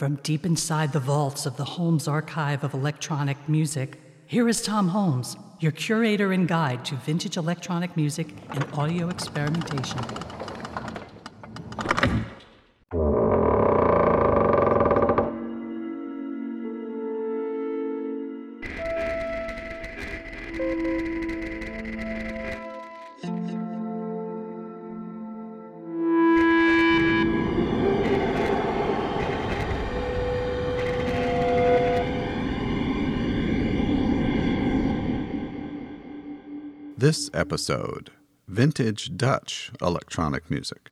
From deep inside the vaults of the Holmes Archive of Electronic Music, here is Tom Holmes, your curator and guide to vintage electronic music and audio experimentation. This episode Vintage Dutch Electronic Music.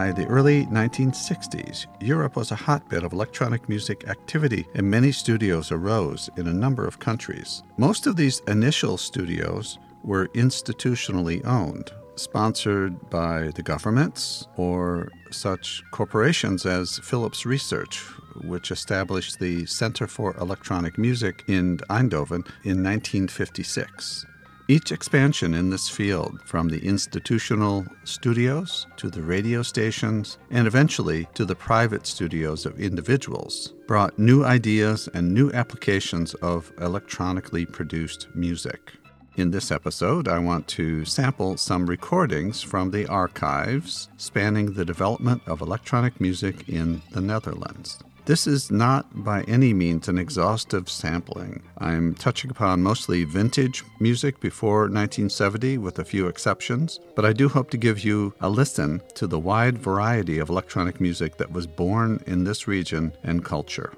By the early 1960s, Europe was a hotbed of electronic music activity, and many studios arose in a number of countries. Most of these initial studios were institutionally owned, sponsored by the governments or such corporations as Philips Research, which established the Center for Electronic Music in Eindhoven in 1956. Each expansion in this field, from the institutional studios to the radio stations, and eventually to the private studios of individuals, brought new ideas and new applications of electronically produced music. In this episode, I want to sample some recordings from the archives spanning the development of electronic music in the Netherlands. This is not by any means an exhaustive sampling. I'm touching upon mostly vintage music before 1970, with a few exceptions, but I do hope to give you a listen to the wide variety of electronic music that was born in this region and culture.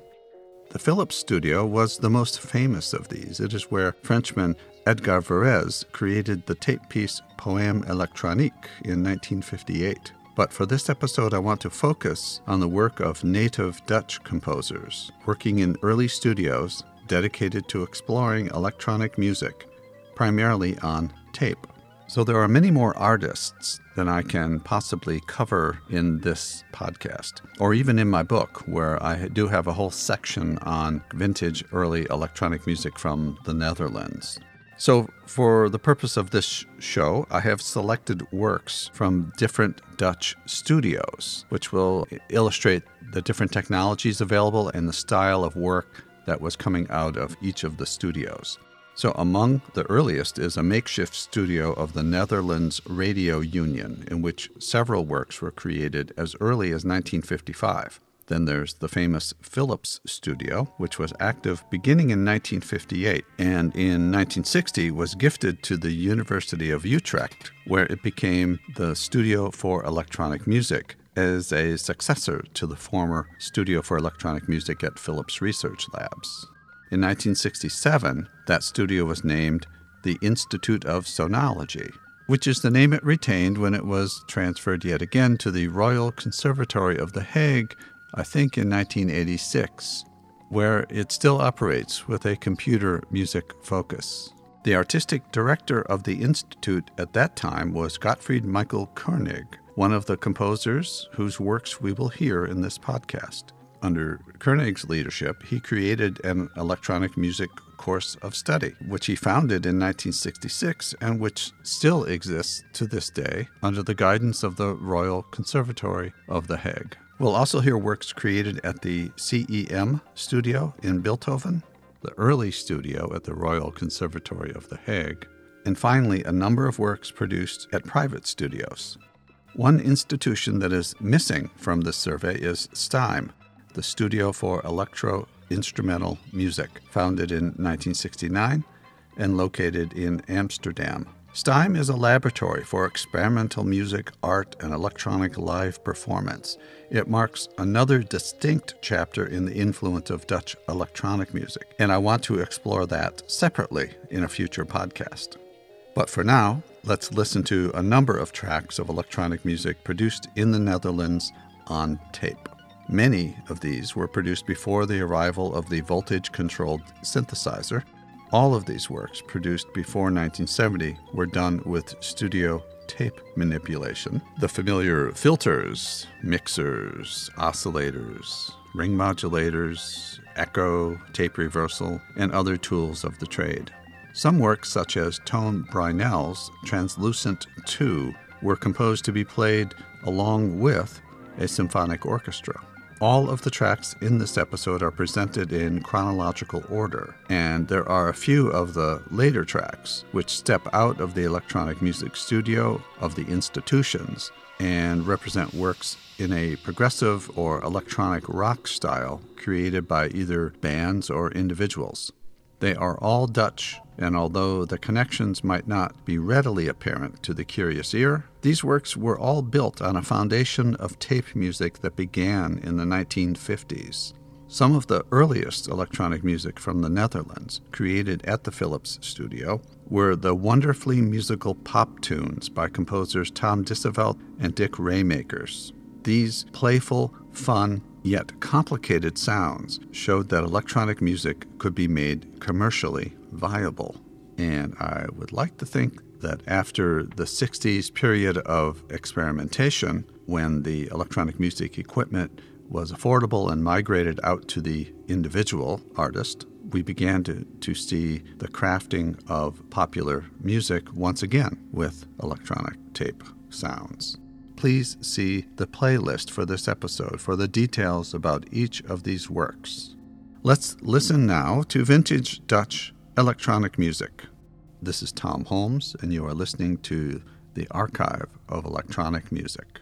The Philips studio was the most famous of these. It is where Frenchman Edgard Varèse created the tape piece Poème électronique in 1958. But for this episode, I want to focus on the work of native Dutch composers working in early studios dedicated to exploring electronic music, primarily on tape. So there are many more artists than I can possibly cover in this podcast, or even in my book, where I do have a whole section on vintage early electronic music from the Netherlands. So, for the purpose of this show, I have selected works from different Dutch studios, which will illustrate the different technologies available and the style of work that was coming out of each of the studios. So, among the earliest is a makeshift studio of the Netherlands Radio Union, in which several works were created as early as 1955. Then there's the famous Philips studio, which was active beginning in 1958 and in 1960 was gifted to the University of Utrecht, where it became the Studio for Electronic Music as a successor to the former Studio for Electronic Music at Philips Research Labs. In 1967, that studio was named the Institute of Sonology, which is the name it retained when it was transferred yet again to the Royal Conservatory of The Hague I think in 1986, where it still operates with a computer music focus. The artistic director of the Institute at that time was Gottfried Michael Koenig, one of the composers whose works we will hear in this podcast. Under Koenig's leadership, he created an electronic music course of study, which he founded in 1966 and which still exists to this day under the guidance of the Royal Conservatory of The Hague. We'll also hear works created at the CEM studio in Bilthoven, the early studio at the Royal Conservatory of The Hague, and finally, a number of works produced at private studios. One institution that is missing from this survey is STEIM, the Studio for Electro Instrumental Music, founded in 1969 and located in Amsterdam. STEIM is a laboratory for experimental music, art, and electronic live performance. It marks another distinct chapter in the influence of Dutch electronic music, and I want to explore that separately in a future podcast. But for now, let's listen to a number of tracks of electronic music produced in the Netherlands on tape. Many of these were produced before the arrival of the voltage controlled synthesizer. All of these works, produced before 1970, were done with studio tape manipulation. The familiar filters, mixers, oscillators, ring modulators, echo, tape reversal, and other tools of the trade. Some works, such as Ton Bruynèl's Translucent 2, were composed to be played along with a symphonic orchestra. All of the tracks in this episode are presented in chronological order, and there are a few of the later tracks which step out of the electronic music studio of the institutions and represent works in a progressive or electronic rock style created by either bands or individuals. They are all Dutch, and although the connections might not be readily apparent to the curious ear, these works were all built on a foundation of tape music that began in the 1950s. Some of the earliest electronic music from the Netherlands, created at the Philips studio, were the wonderfully musical pop tunes by composers Tom Dissevelt and Dick Raaijmakers. These playful, fun, yet complicated sounds showed that electronic music could be made commercially viable. And I would like to think that after the 60s period of experimentation, when the electronic music equipment was affordable and migrated out to the individual artist, we began to, to see the crafting of popular music once again with electronic tape sounds please see the playlist for this episode for the details about each of these works. Let's listen now to vintage Dutch electronic music. This is Tom Holmes, and you are listening to the Archive of Electronic Music.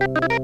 you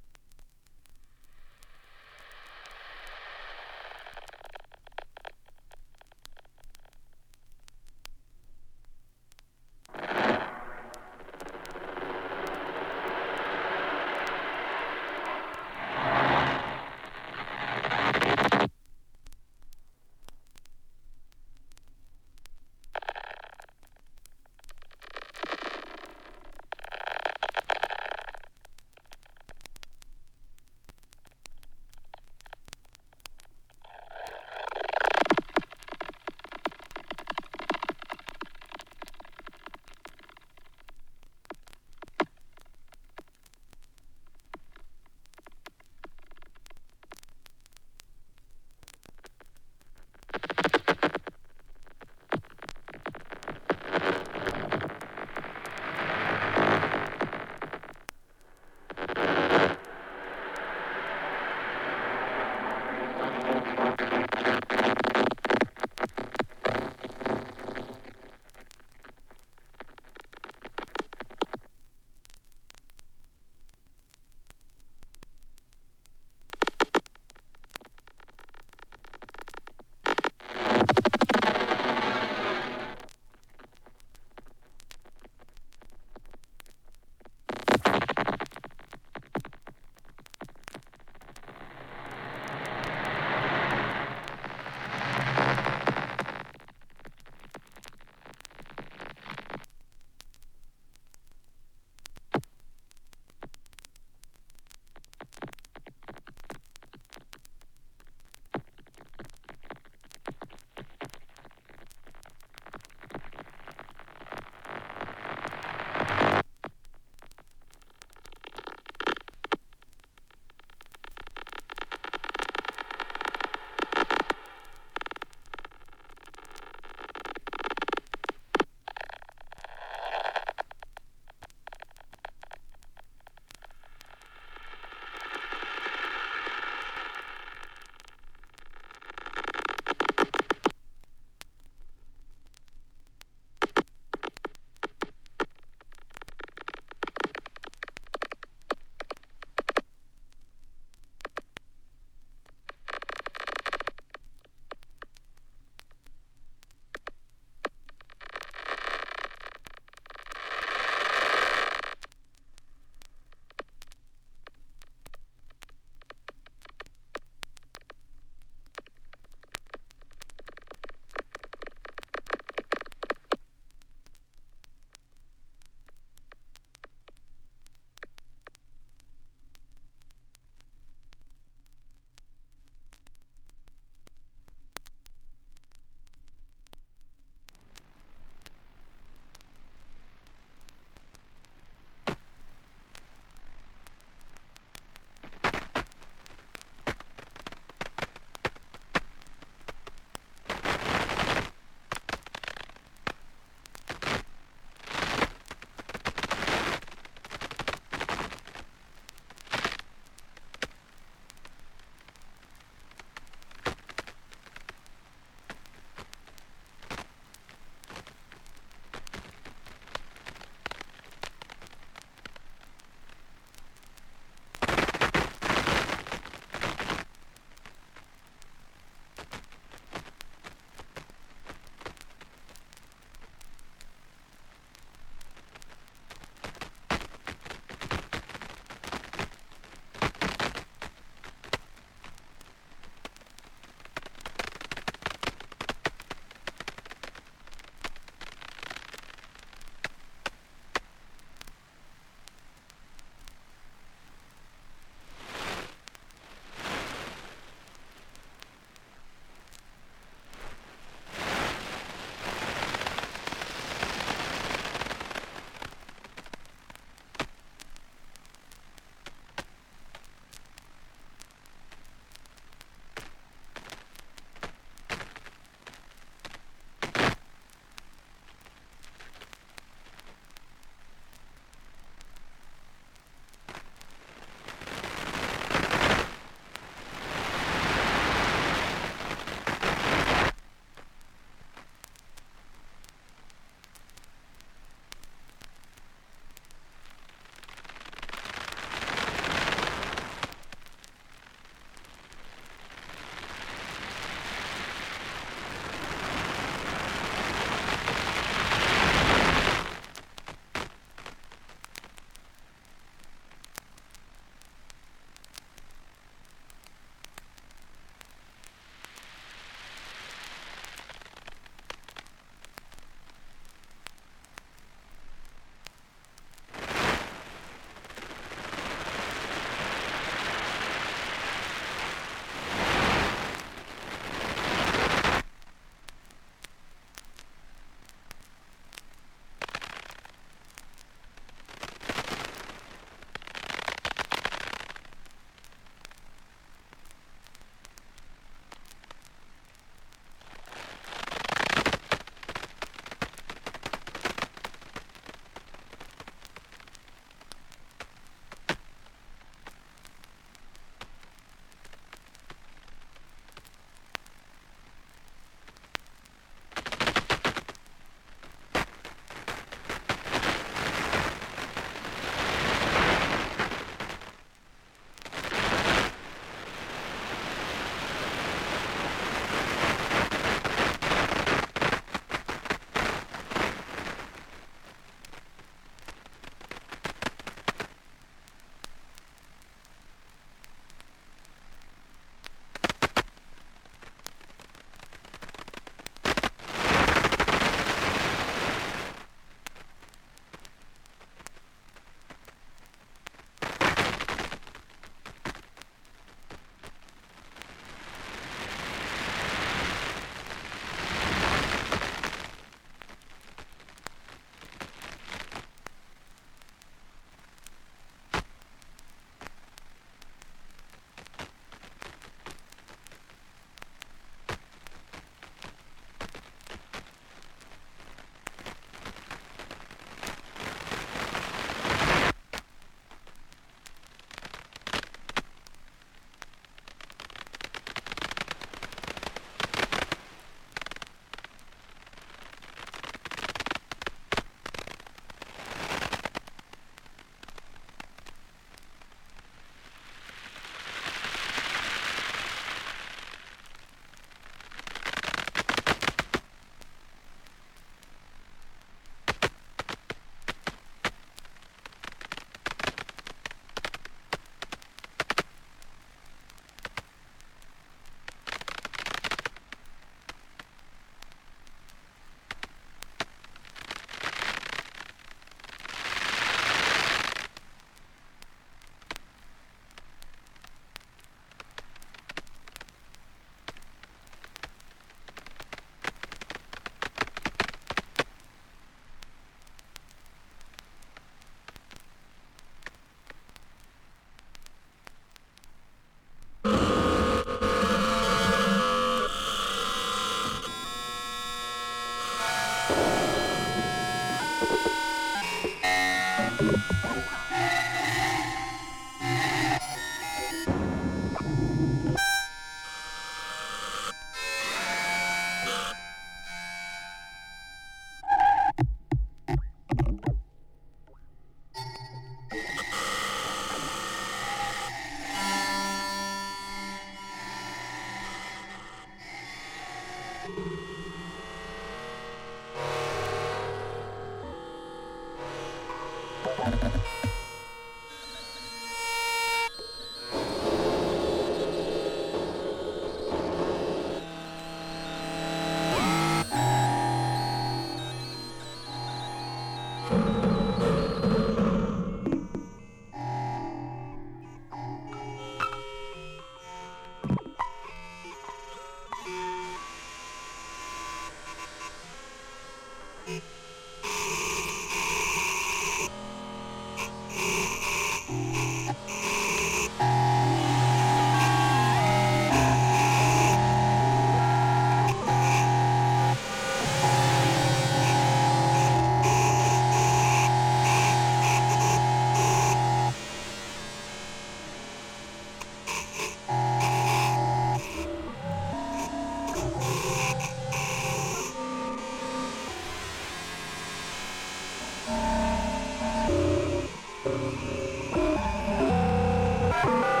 you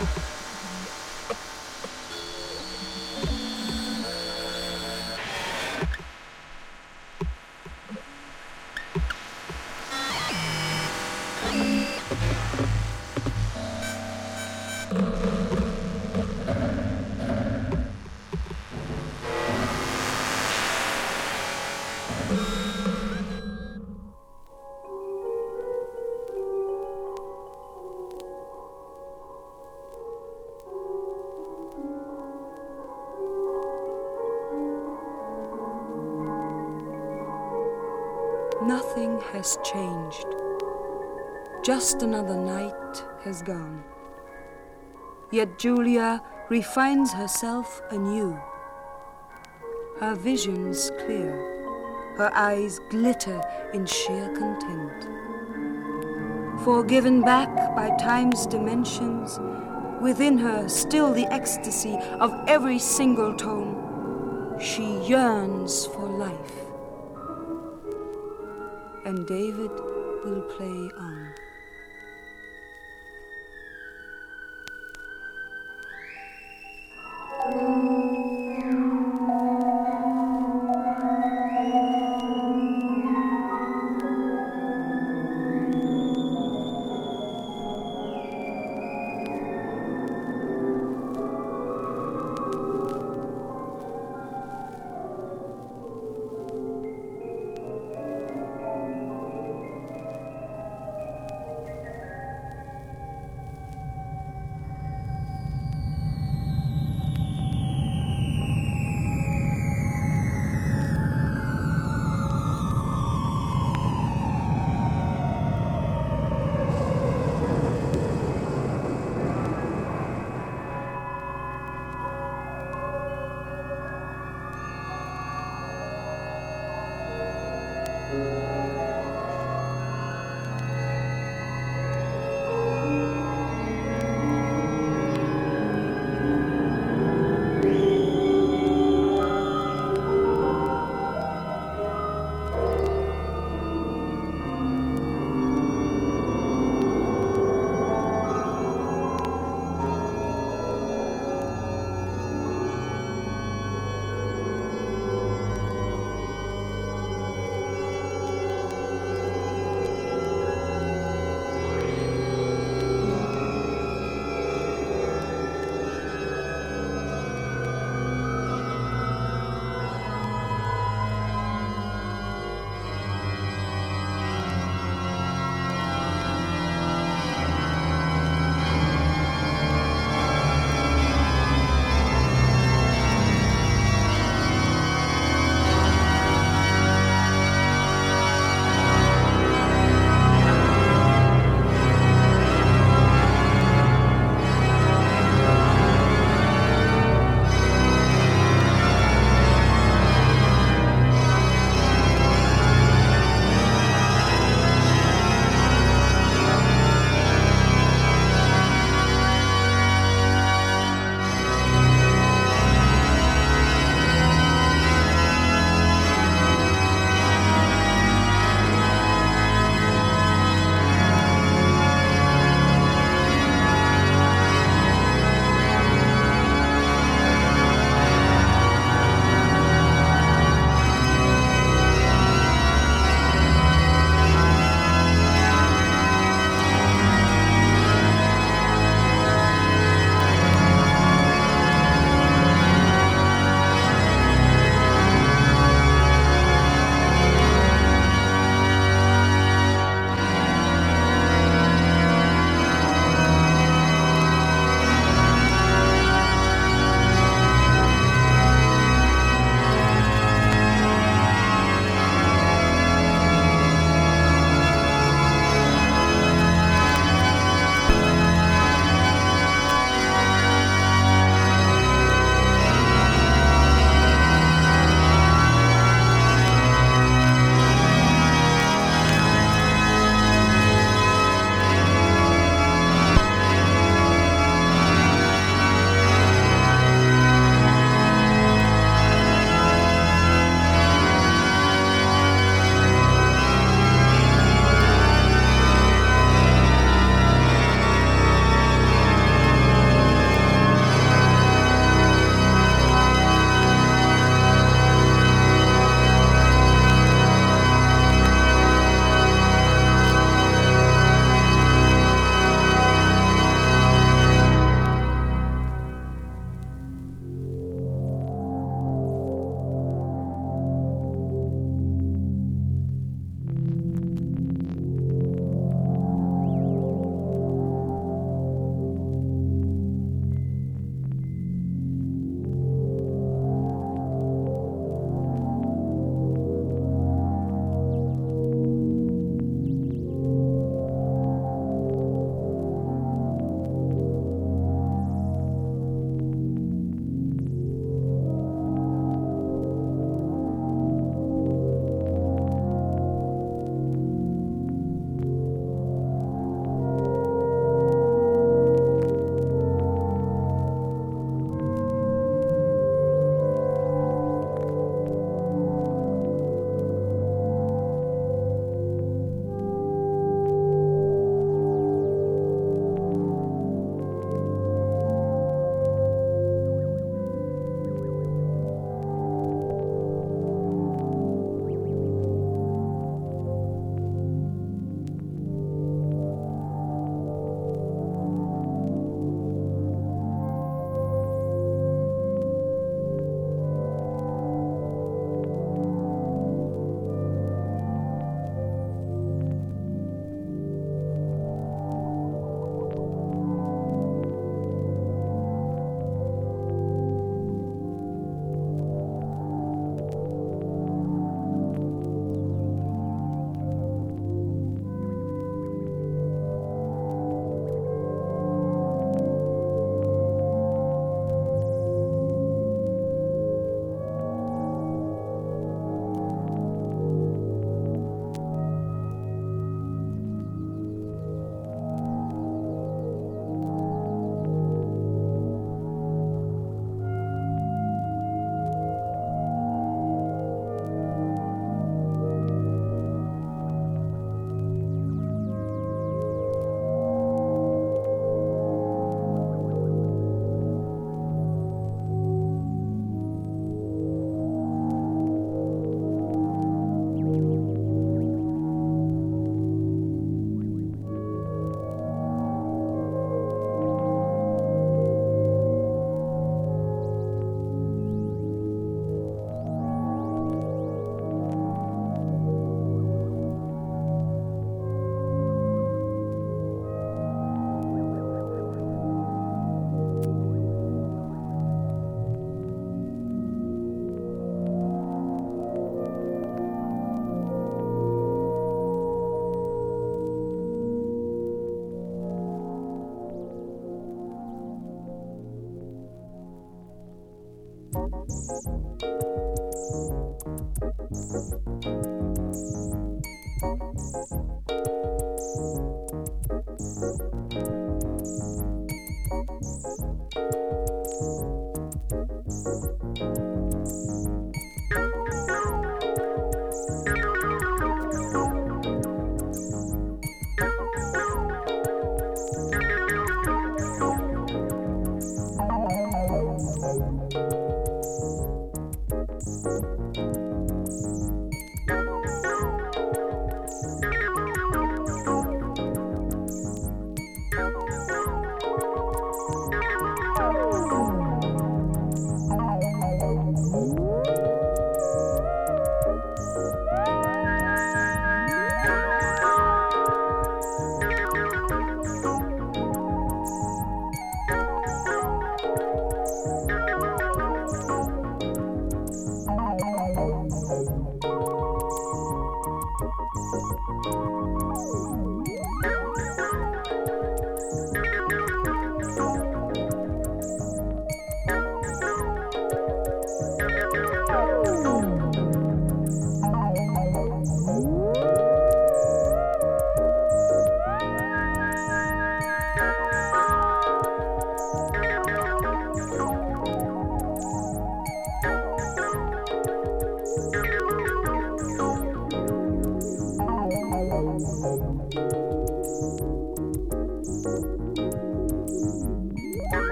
Nothing has changed. Just another night has gone. Yet Julia refines herself anew. Her vision's clear, her eyes glitter in sheer content. For given back by time's dimensions, within her still the ecstasy of every single tone, she yearns for life and David will play on.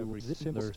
every simple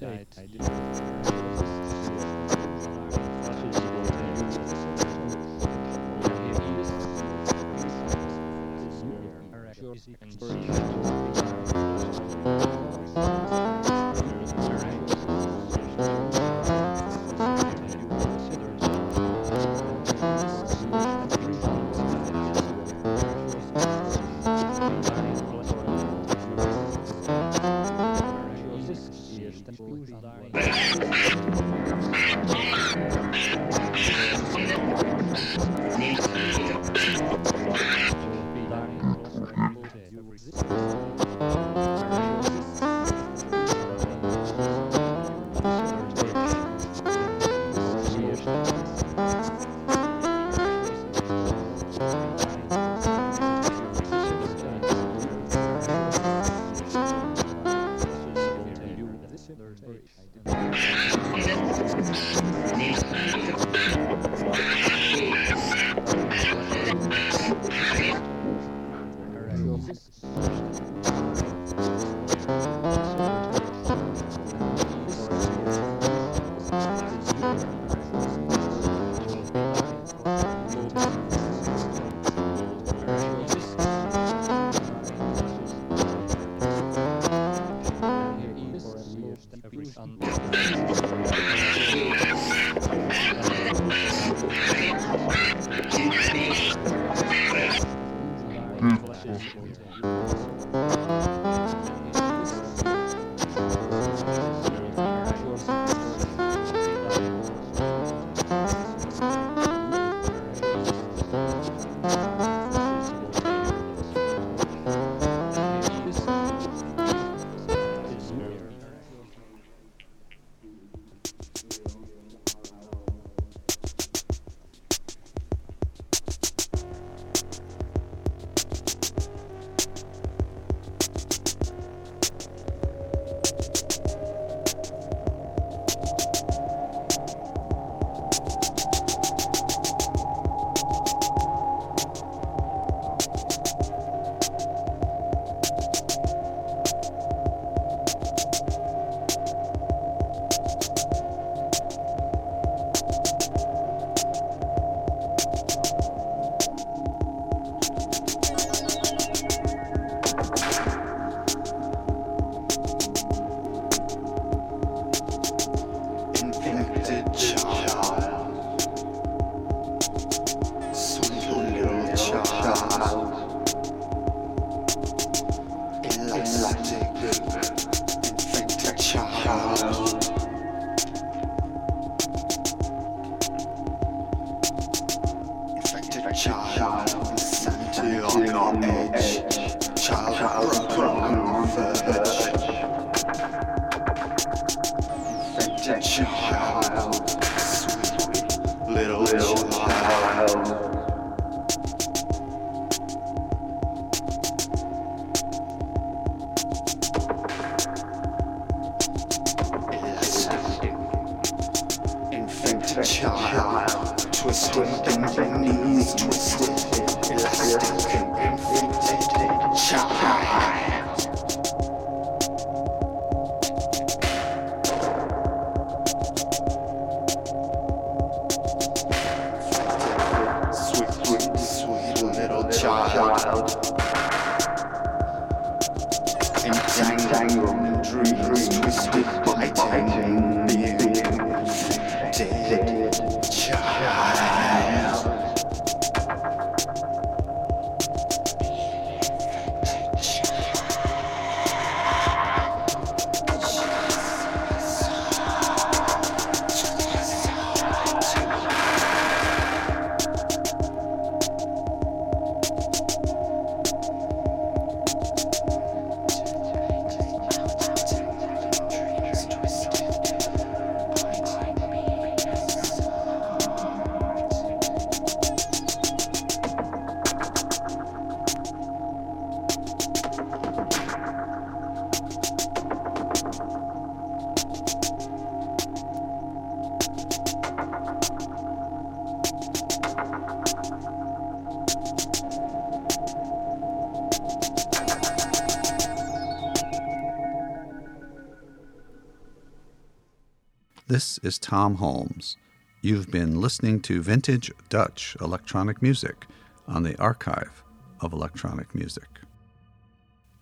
is Tom Holmes. You've been listening to Vintage Dutch Electronic Music on the Archive of Electronic Music.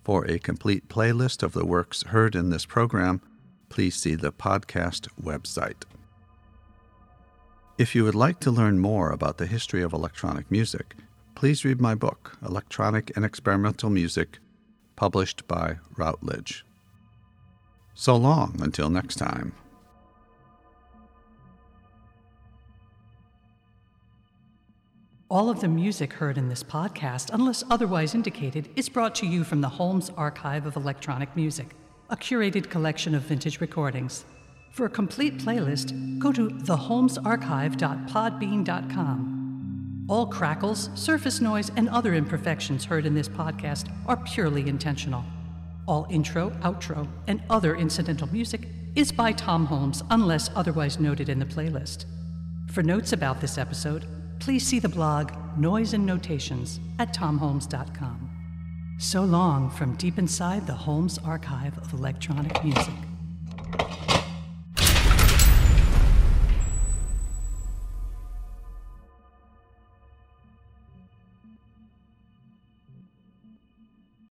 For a complete playlist of the works heard in this program, please see the podcast website. If you would like to learn more about the history of electronic music, please read my book, Electronic and Experimental Music, published by Routledge. So long until next time. All of the music heard in this podcast, unless otherwise indicated, is brought to you from the Holmes Archive of Electronic Music, a curated collection of vintage recordings. For a complete playlist, go to theholmesarchive.podbean.com. All crackles, surface noise, and other imperfections heard in this podcast are purely intentional. All intro, outro, and other incidental music is by Tom Holmes unless otherwise noted in the playlist. For notes about this episode, please see the blog Noise and Notations at tomholmes.com. So long from deep inside the Holmes Archive of Electronic Music.